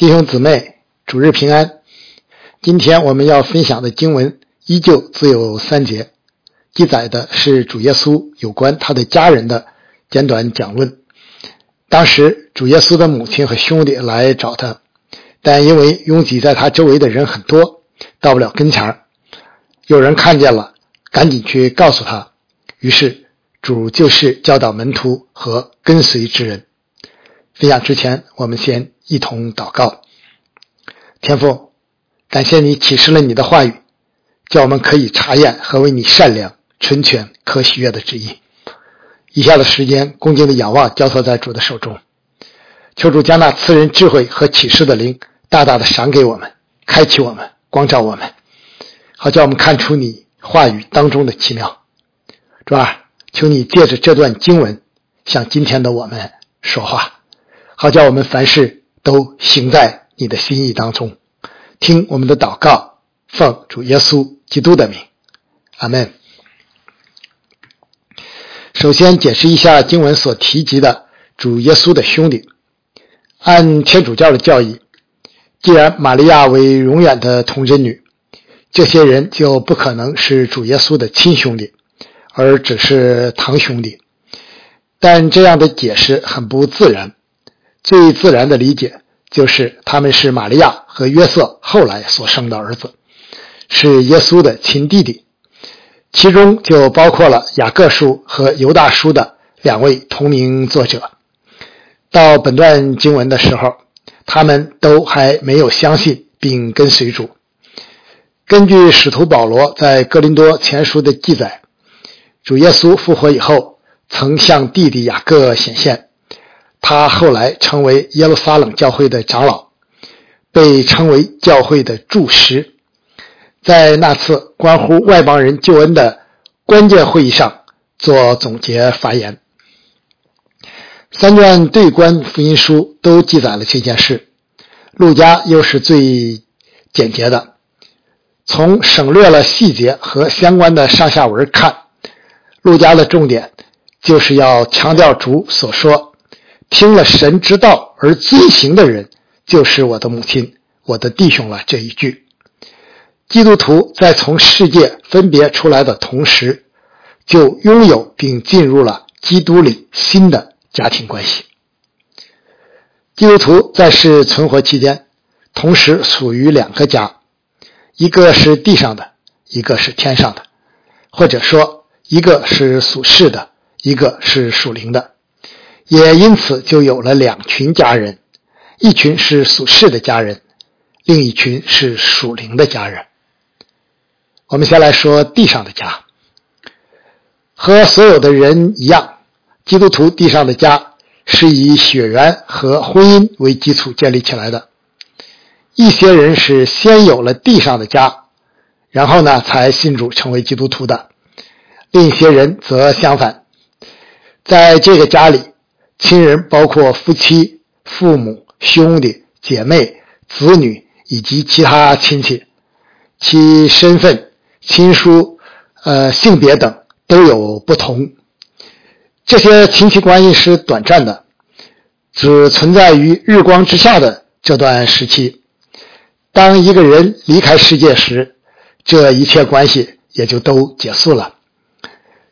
弟兄姊妹，主日平安。今天我们要分享的经文依旧只有三节，记载的是主耶稣有关他的家人的简短讲论。当时主耶稣的母亲和兄弟来找他，但因为拥挤在他周围的人很多，到不了跟前儿。有人看见了，赶紧去告诉他。于是主就是教导门徒和跟随之人。分享之前，我们先。一同祷告，天父，感谢你启示了你的话语，叫我们可以查验何为你善良、纯全、可喜悦的旨意。以下的时间，恭敬的仰望，交托在主的手中，求主将那赐人智慧和启示的灵大大的赏给我们，开启我们，光照我们，好叫我们看出你话语当中的奇妙。主啊，求你借着这段经文向今天的我们说话，好叫我们凡事。都行在你的心意当中，听我们的祷告，奉主耶稣基督的名，阿门。首先解释一下经文所提及的主耶稣的兄弟。按天主教的教义，既然玛利亚为永远的童贞女，这些人就不可能是主耶稣的亲兄弟，而只是堂兄弟。但这样的解释很不自然。最自然的理解就是他们是玛利亚和约瑟后来所生的儿子，是耶稣的亲弟弟，其中就包括了雅各书和犹大书的两位同名作者。到本段经文的时候，他们都还没有相信并跟随主。根据使徒保罗在哥林多前书的记载，主耶稣复活以后，曾向弟弟雅各显现。他后来成为耶路撒冷教会的长老，被称为教会的柱石。在那次关乎外邦人救恩的关键会议上做总结发言。三卷对观福音书都记载了这件事，路加又是最简洁的。从省略了细节和相关的上下文看，路加的重点就是要强调主所说。听了神之道而遵行的人，就是我的母亲、我的弟兄了。这一句，基督徒在从世界分别出来的同时，就拥有并进入了基督里新的家庭关系。基督徒在世存活期间，同时属于两个家，一个是地上的，一个是天上的，或者说，一个是属世的，一个是属灵的。也因此就有了两群家人，一群是属世的家人，另一群是属灵的家人。我们先来说地上的家，和所有的人一样，基督徒地上的家是以血缘和婚姻为基础建立起来的。一些人是先有了地上的家，然后呢才信主成为基督徒的；另一些人则相反，在这个家里。亲人包括夫妻、父母、兄弟、姐妹、子女以及其他亲戚，其身份、亲疏、呃性别等都有不同。这些亲戚关系是短暂的，只存在于日光之下的这段时期。当一个人离开世界时，这一切关系也就都结束了。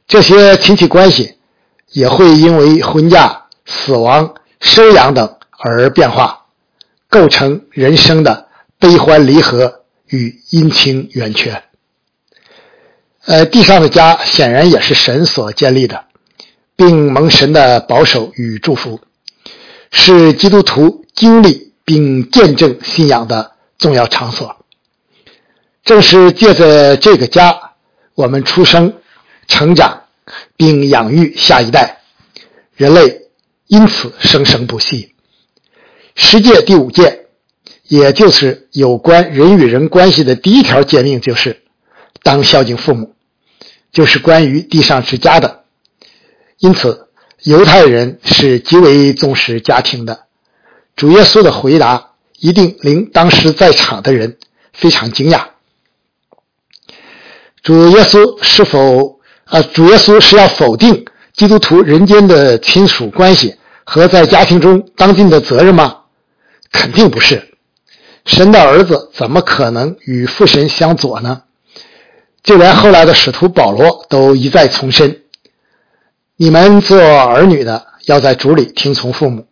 这些亲戚关系也会因为婚嫁。死亡、收养等而变化，构成人生的悲欢离合与阴晴圆缺。呃，地上的家显然也是神所建立的，并蒙神的保守与祝福，是基督徒经历并见证信仰的重要场所。正是借着这个家，我们出生、成长，并养育下一代，人类。因此生生不息。十诫第五诫，也就是有关人与人关系的第一条诫命，就是当孝敬父母，就是关于地上之家的。因此，犹太人是极为重视家庭的。主耶稣的回答一定令当时在场的人非常惊讶。主耶稣是否啊？主耶稣是要否定？基督徒人间的亲属关系和在家庭中当尽的责任吗？肯定不是。神的儿子怎么可能与父神相左呢？就连后来的使徒保罗都一再重申：“你们做儿女的要在主里听从父母，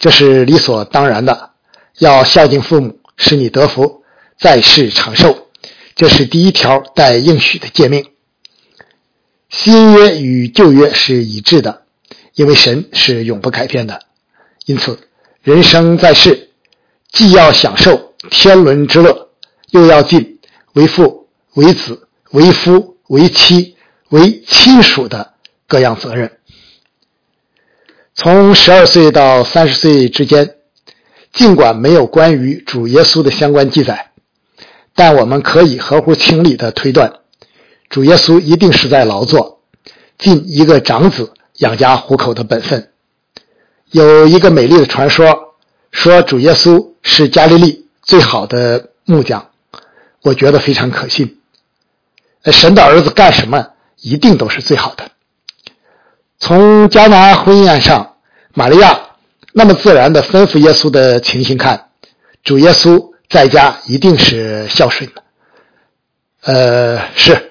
这是理所当然的。要孝敬父母，使你得福，在世长寿。这是第一条带应许的诫命。新约与旧约是一致的，因为神是永不改变的。因此，人生在世，既要享受天伦之乐，又要尽为父、为子。”为夫、为妻、为亲属的各样责任。从十二岁到三十岁之间，尽管没有关于主耶稣的相关记载，但我们可以合乎情理的推断，主耶稣一定是在劳作，尽一个长子养家糊口的本分。有一个美丽的传说，说主耶稣是加利利最好的木匠，我觉得非常可信。神的儿子干什么一定都是最好的。从迦拿婚姻案上，玛利亚那么自然的吩咐耶稣的情形看，主耶稣在家一定是孝顺的。呃，是，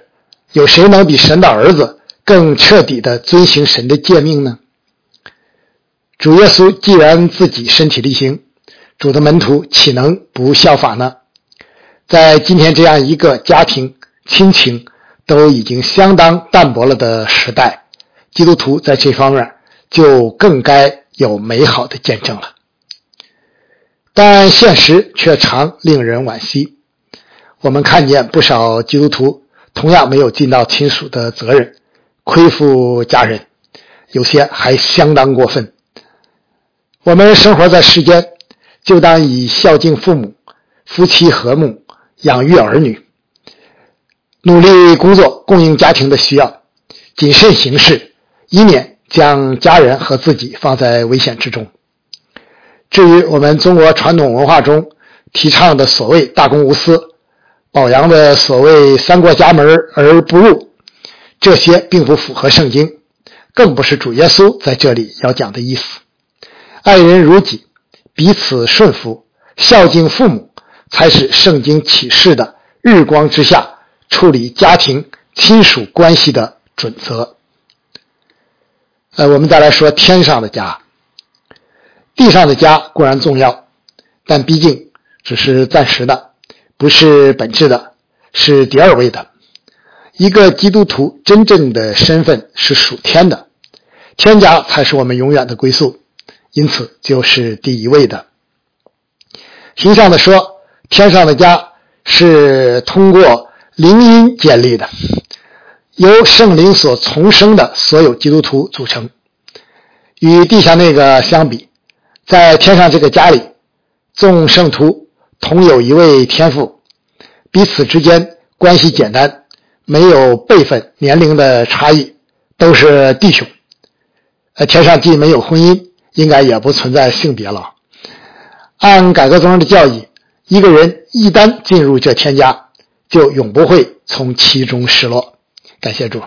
有谁能比神的儿子更彻底的遵行神的诫命呢？主耶稣既然自己身体力行，主的门徒岂能不效法呢？在今天这样一个家庭。亲情都已经相当淡薄了的时代，基督徒在这方面就更该有美好的见证了。但现实却常令人惋惜。我们看见不少基督徒同样没有尽到亲属的责任，亏负家人，有些还相当过分。我们生活在世间，就当以孝敬父母、夫妻和睦、养育儿女。努力工作，供应家庭的需要，谨慎行事，以免将家人和自己放在危险之中。至于我们中国传统文化中提倡的所谓大公无私，保扬的所谓三过家门而不入，这些并不符合圣经，更不是主耶稣在这里要讲的意思。爱人如己，彼此顺服，孝敬父母，才是圣经启示的日光之下。处理家庭亲属关系的准则。呃，我们再来说天上的家，地上的家固然重要，但毕竟只是暂时的，不是本质的，是第二位的。一个基督徒真正的身份是属天的，天家才是我们永远的归宿，因此就是第一位的。形象的说，天上的家是通过。灵音建立的，由圣灵所重生的所有基督徒组成。与地下那个相比，在天上这个家里，众圣徒同有一位天父，彼此之间关系简单，没有辈分、年龄的差异，都是弟兄。呃，天上既没有婚姻，应该也不存在性别了。按改革宗的教义，一个人一旦进入这天家，就永不会从其中失落。感谢主。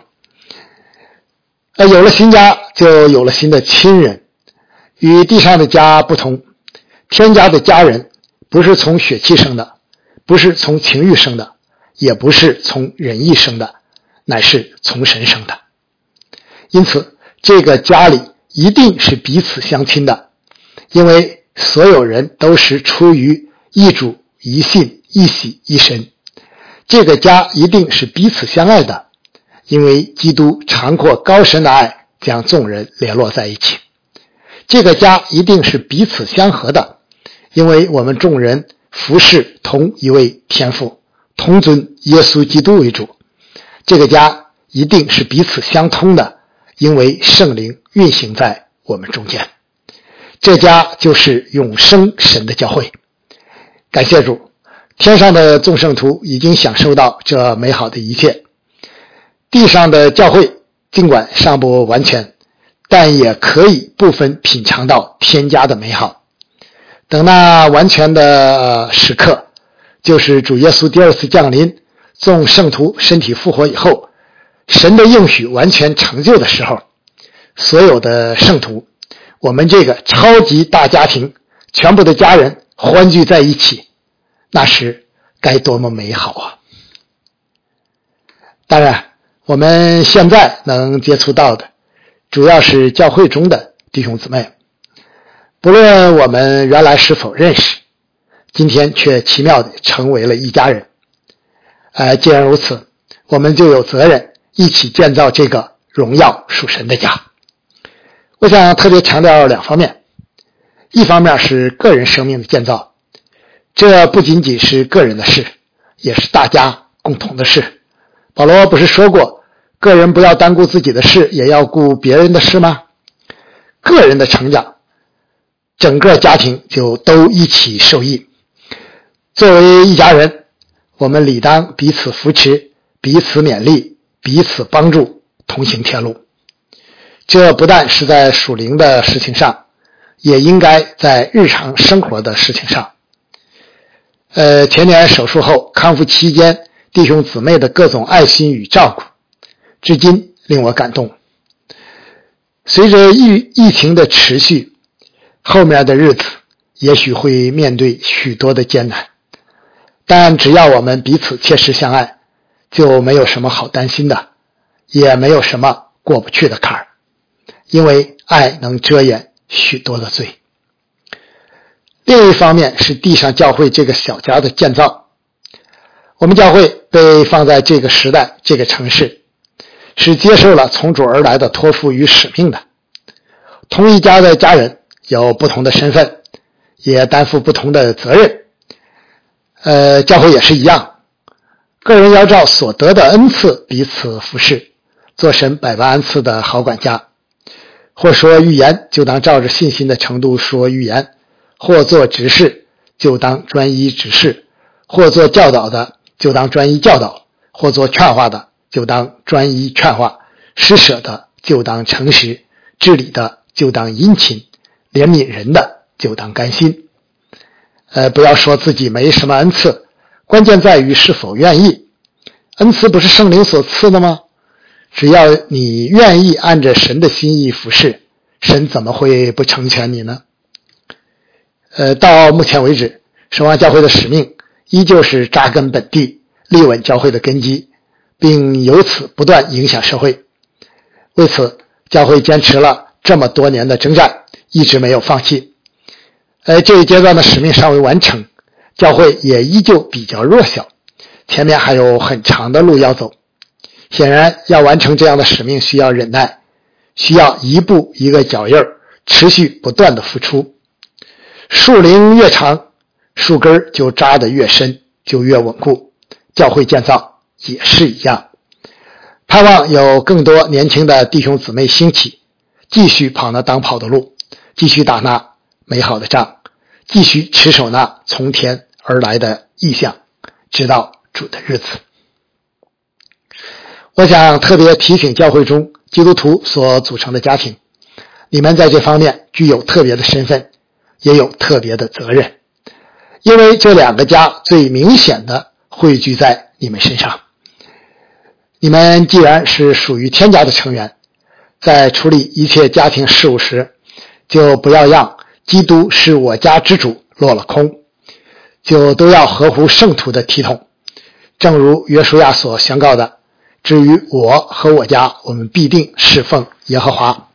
呃，有了新家，就有了新的亲人。与地上的家不同，天家的家人不是从血气生的，不是从情欲生的，也不是从仁义生的，乃是从神生的。因此，这个家里一定是彼此相亲的，因为所有人都是出于一主、一信、一喜、一神。这个家一定是彼此相爱的，因为基督长阔高深的爱将众人联络在一起。这个家一定是彼此相合的，因为我们众人服侍同一位天父，同尊耶稣基督为主。这个家一定是彼此相通的，因为圣灵运行在我们中间。这家就是永生神的教会。感谢主。天上的众圣徒已经享受到这美好的一切，地上的教会尽管尚不完全，但也可以部分品尝到天家的美好。等那完全的时刻，就是主耶稣第二次降临，众圣徒身体复活以后，神的应许完全成就的时候，所有的圣徒，我们这个超级大家庭，全部的家人欢聚在一起。那时该多么美好啊！当然，我们现在能接触到的，主要是教会中的弟兄姊妹，不论我们原来是否认识，今天却奇妙的成为了一家人。呃，既然如此，我们就有责任一起建造这个荣耀属神的家。我想特别强调两方面，一方面是个人生命的建造，这不仅仅是个人的事，也是大家共同的事。保罗不是说过，个人不要单顾自己的事，也要顾别人的事吗？个人的成长，整个家庭就都一起受益。作为一家人，我们理当彼此扶持，彼此勉励，彼此帮助，同行天路。这不但是在属灵的事情上，也应该在日常生活的事情上。呃，前年手术后康复期间，弟兄姊妹的各种爱心与照顾，至今令我感动。随着疫疫情的持续，后面的日子也许会面对许多的艰难，但只要我们彼此切实相爱，就没有什么好担心的，也没有什么过不去的坎儿。因为爱能遮掩许多的罪。另一方面是地上教会这个小家的建造。我们教会被放在这个时代、这个城市，是接受了从主而来的托付与使命的。同一家的家人有不同的身份，也担负不同的责任。呃，教会也是一样，个人要照所得的恩赐彼此服侍，做神百般恩赐的好管家。或说预言，就当照着信心的程度说预言；或做执事，就当专一执事；或做教导的，就当专一教导；或做劝化的，就当专一劝化；施舍的，就当诚实；治理的，就当殷勤；怜悯人的，就当甘心。呃，不要说自己没什么恩赐，关键在于是否愿意。恩赐不是圣灵所赐的吗？只要你愿意按着神的心意服侍，神怎么会不成全你呢？呃，到目前为止，神望教会的使命依旧是扎根本地，立稳教会的根基，并由此不断影响社会。为此，教会坚持了这么多年的征战，一直没有放弃。呃，这一阶段的使命尚未完成，教会也依旧比较弱小，前面还有很长的路要走。显然，要完成这样的使命，需要忍耐，需要一步一个脚印儿，持续不断的付出。树龄越长，树根就扎得越深，就越稳固。教会建造也是一样，盼望有更多年轻的弟兄姊妹兴起，继续跑那当跑的路，继续打那美好的仗，继续持守那从天而来的意象，直到主的日子。我想特别提醒教会中基督徒所组成的家庭，你们在这方面具有特别的身份，也有特别的责任，因为这两个家最明显的汇聚在你们身上。你们既然是属于天家的成员，在处理一切家庭事务时，就不要让“基督是我家之主”落了空，就都要合乎圣徒的体统，正如约书亚所宣告的。至于我和我家，我们必定侍奉耶和华。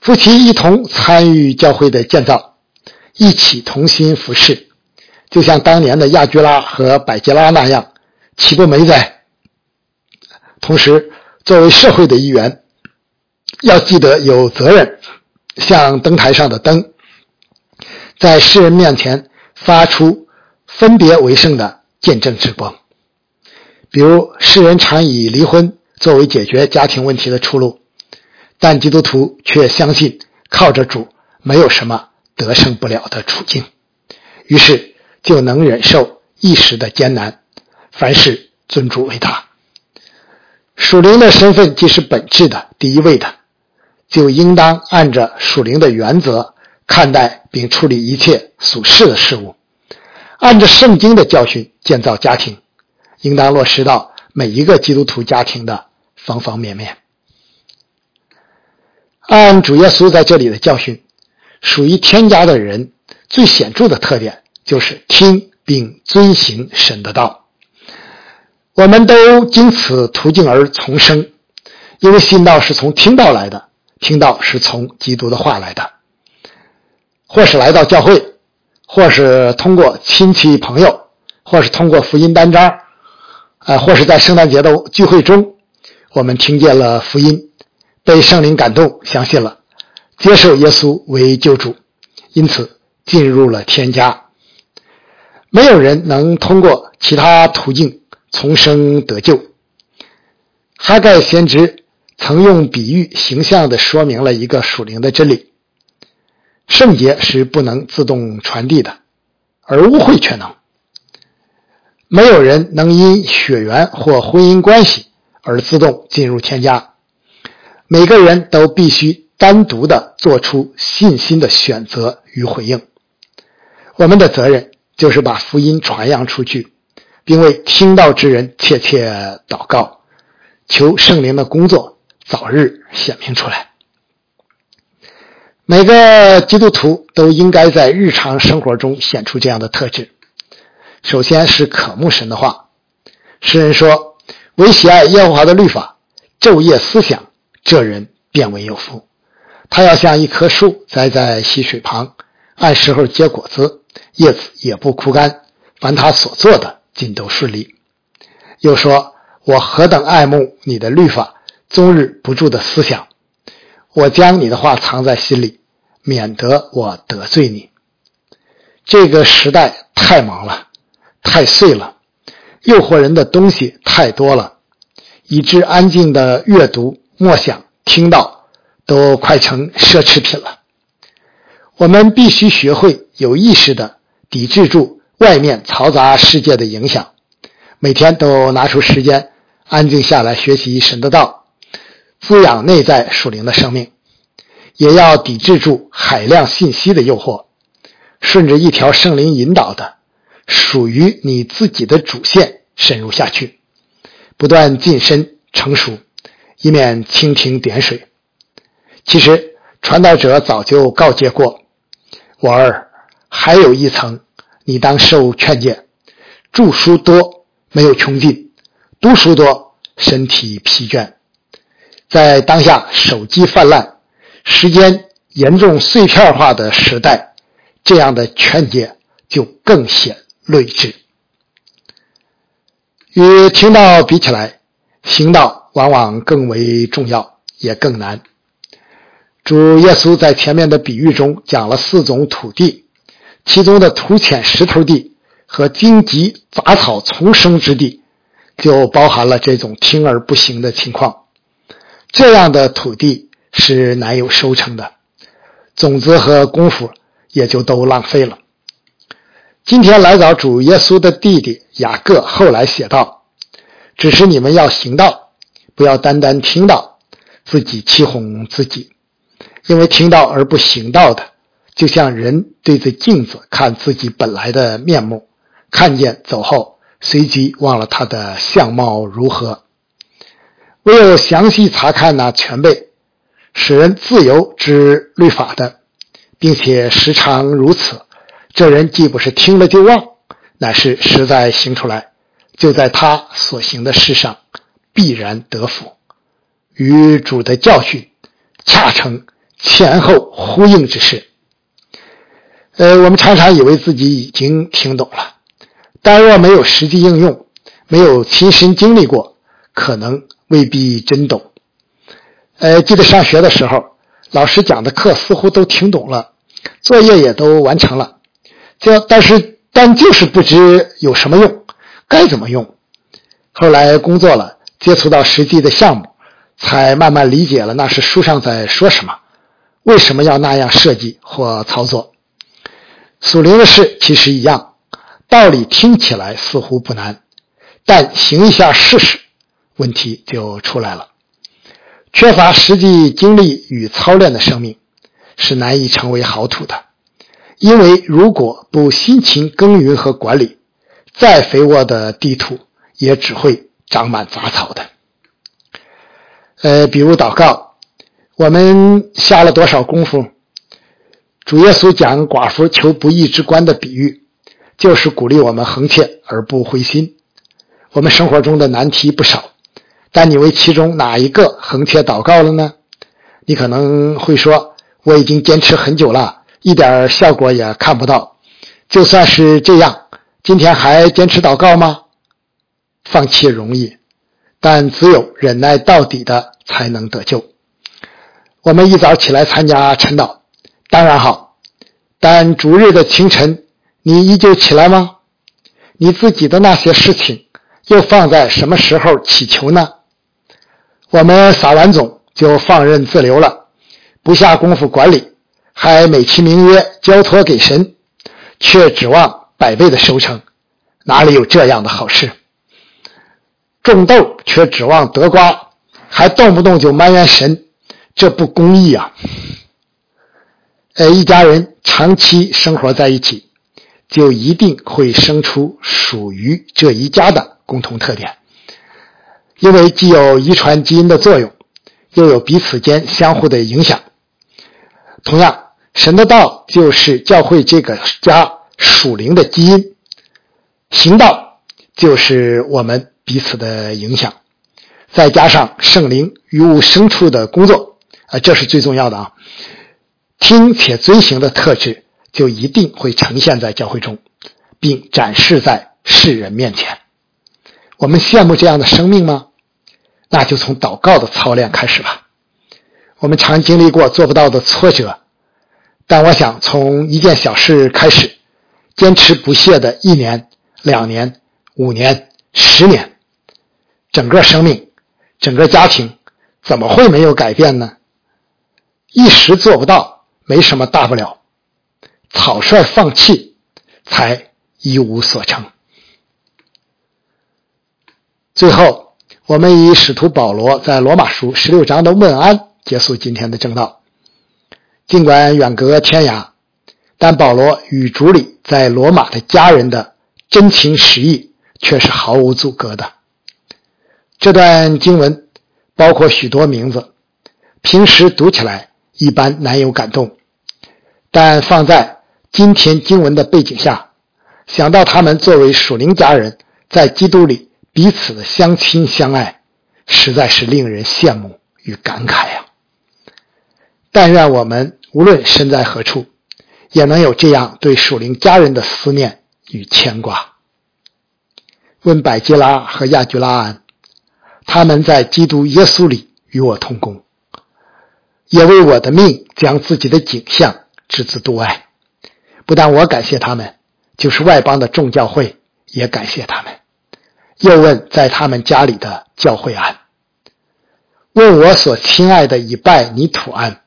夫妻一同参与教会的建造，一起同心服侍，就像当年的亚居拉和百基拉那样，岂不美哉？同时，作为社会的一员，要记得有责任，像灯台上的灯，在世人面前发出分别为圣的见证之光。比如，世人常以离婚作为解决家庭问题的出路，但基督徒却相信靠着主没有什么得胜不了的处境，于是就能忍受一时的艰难，凡事尊主为大。属灵的身份既是本质的第一位的，就应当按着属灵的原则看待并处理一切属世的事物，按着圣经的教训建造家庭。应当落实到每一个基督徒家庭的方方面面。按主耶稣在这里的教训，属于天家的人最显著的特点就是听并遵行神的道。我们都经此途径而重生，因为信道是从听道来的，听到是从基督的话来的。或是来到教会，或是通过亲戚朋友，或是通过福音单张，呃，或是在圣诞节的聚会中，我们听见了福音，被圣灵感动，相信了，接受耶稣为救主，因此进入了天家。没有人能通过其他途径重生得救。哈盖先知曾用比喻形象地说明了一个属灵的真理。圣洁是不能自动传递的，而污秽却能。没有人能因血缘或婚姻关系而自动进入天家。每个人都必须单独的做出信心的选择与回应。我们的责任就是把福音传扬出去，并为听到之人切切祷告，求圣灵的工作早日显明出来。每个基督徒都应该在日常生活中显出这样的特质。首先是渴慕神的话。诗人说：“唯喜爱耶和华的律法，昼夜思想，这人便为有福。他要像一棵树栽在溪水旁，按时候结果子，叶子也不枯干。凡他所做的，尽都顺利。”又说：“我何等爱慕你的律法，终日不住的思想。我将你的话藏在心里。”免得我得罪你。这个时代太忙了，太碎了，诱惑人的东西太多了，以致安静的阅读、默想、听到都快成奢侈品了。我们必须学会有意识的抵制住外面嘈杂世界的影响，每天都拿出时间安静下来学习神的道，滋养内在属灵的生命。也要抵制住海量信息的诱惑，顺着一条圣灵引导的、属于你自己的主线深入下去，不断晋升成熟，以免蜻蜓点水。其实传道者早就告诫过我儿，还有一层，你当受劝诫。著书多没有穷尽，读书多身体疲倦。在当下手机泛滥。时间严重碎片化的时代，这样的劝诫就更显睿智。与听到比起来，行道往往更为重要，也更难。主耶稣在前面的比喻中讲了四种土地，其中的土浅石头地和荆棘杂草丛生之地，就包含了这种听而不行的情况。这样的土地。是难有收成的，种子和功夫也就都浪费了。今天来找主耶稣的弟弟雅各后来写道：“只是你们要行道，不要单单听到，自己欺哄自己。因为听到而不行道的，就像人对着镜子看自己本来的面目，看见走后，随即忘了他的相貌如何。唯有详细查看那全备。”使人自由之律法的，并且时常如此，这人既不是听了就忘，乃是实在行出来，就在他所行的事上必然得福。与主的教训恰成前后呼应之事。呃，我们常常以为自己已经听懂了，但若没有实际应用，没有亲身经历过，可能未必真懂。呃，记得上学的时候，老师讲的课似乎都听懂了，作业也都完成了，这但是但就是不知有什么用，该怎么用。后来工作了，接触到实际的项目，才慢慢理解了那是书上在说什么，为什么要那样设计或操作。属灵的事其实一样，道理听起来似乎不难，但行一下试试，问题就出来了。缺乏实际经历与操练的生命是难以成为好土的，因为如果不辛勤耕耘和管理，再肥沃的地土也只会长满杂草的。呃，比如祷告，我们下了多少功夫？主耶稣讲寡妇求不义之官的比喻，就是鼓励我们横切而不灰心。我们生活中的难题不少，但你为其中哪一个横切祷告了呢？你可能会说：“我已经坚持很久了，一点效果也看不到。”就算是这样，今天还坚持祷告吗？放弃容易，但只有忍耐到底的才能得救。我们一早起来参加晨祷，当然好，但逐日的清晨，你依旧起来吗？你自己的那些事情又放在什么时候祈求呢？我们撒完种就放任自流了，不下功夫管理，还美其名曰交托给神，却指望百倍的收成，哪里有这样的好事？种豆却指望得瓜，还动不动就埋怨神，这不公义啊！呃，一家人长期生活在一起，就一定会生出属于这一家的共同特点，因为既有遗传基因的作用，又有彼此间相互的影响。同样，神的道就是教会这个家属灵的基因，行道就是我们。彼此的影响，再加上圣灵与物生处的工作，啊，这是最重要的啊！听且遵行的特质就一定会呈现在教会中，并展示在世人面前。我们羡慕这样的生命吗？那就从祷告的操练开始吧。我们常经历过做不到的挫折，但我想从一件小事开始，坚持不懈的一年、两年、五年、十年。整个生命，整个家庭，怎么会没有改变呢？一时做不到，没什么大不了；草率放弃，才一无所成。最后，我们以使徒保罗在罗马书十六章的问安结束今天的正道。尽管远隔天涯，但保罗与主里在罗马的家人的真情实意却是毫无阻隔的。这段经文包括许多名字，平时读起来一般难有感动，但放在今天经文的背景下，想到他们作为属灵家人，在基督里彼此的相亲相爱，实在是令人羡慕与感慨呀！但愿我们无论身在何处，也能有这样对属灵家人的思念与牵挂。问百基拉和亚居拉安。他们在基督耶稣里与我同工，也为我的命将自己的景象置之度外。不但我感谢他们，就是外邦的众教会也感谢他们。又问在他们家里的教会安，问我所亲爱的以拜尼土安，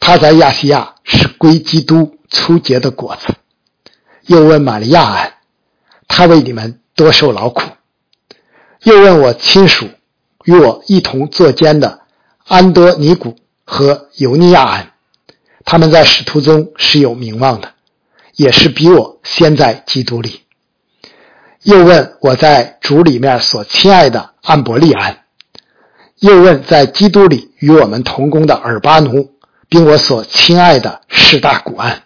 他在亚细亚是归基督初结的果子。又问玛利亚安，他为你们多受劳苦。又问我亲属。与我一同作监的安多尼古和尤尼亚安，他们在使徒中是有名望的，也是比我先在基督里。又问我在主里面所亲爱的安伯利安，又问在基督里与我们同工的尔巴奴，并我所亲爱的士大古安，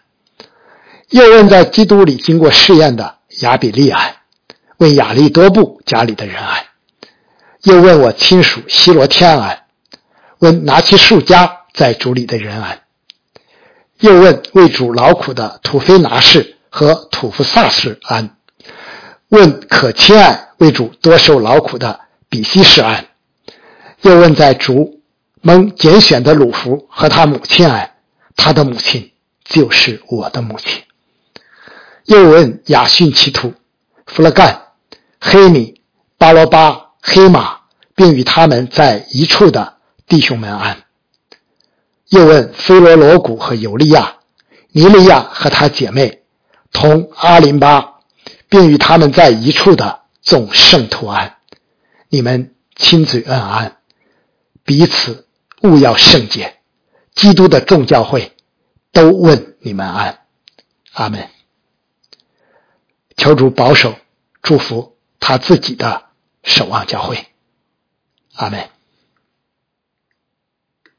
又问在基督里经过试验的亚比利安，问亚利多布家里的人安。又问我亲属希罗天安，问拿其数家在主里的人安。又问为主劳苦的土非拿氏和土夫萨氏安，问可亲爱为主多受劳苦的比西氏安。又问在主蒙拣选的鲁弗和他母亲安，他的母亲就是我的母亲。又问雅逊其图弗勒干、黑米、巴罗巴。黑马，并与他们在一处的弟兄们安。又问菲罗罗古和尤利亚、尼利亚和他姐妹同阿林巴，并与他们在一处的众圣徒安。你们亲嘴恩安，彼此勿要圣洁。基督的众教会都问你们安。阿门。求主保守、祝福他自己的。守望教会，阿门。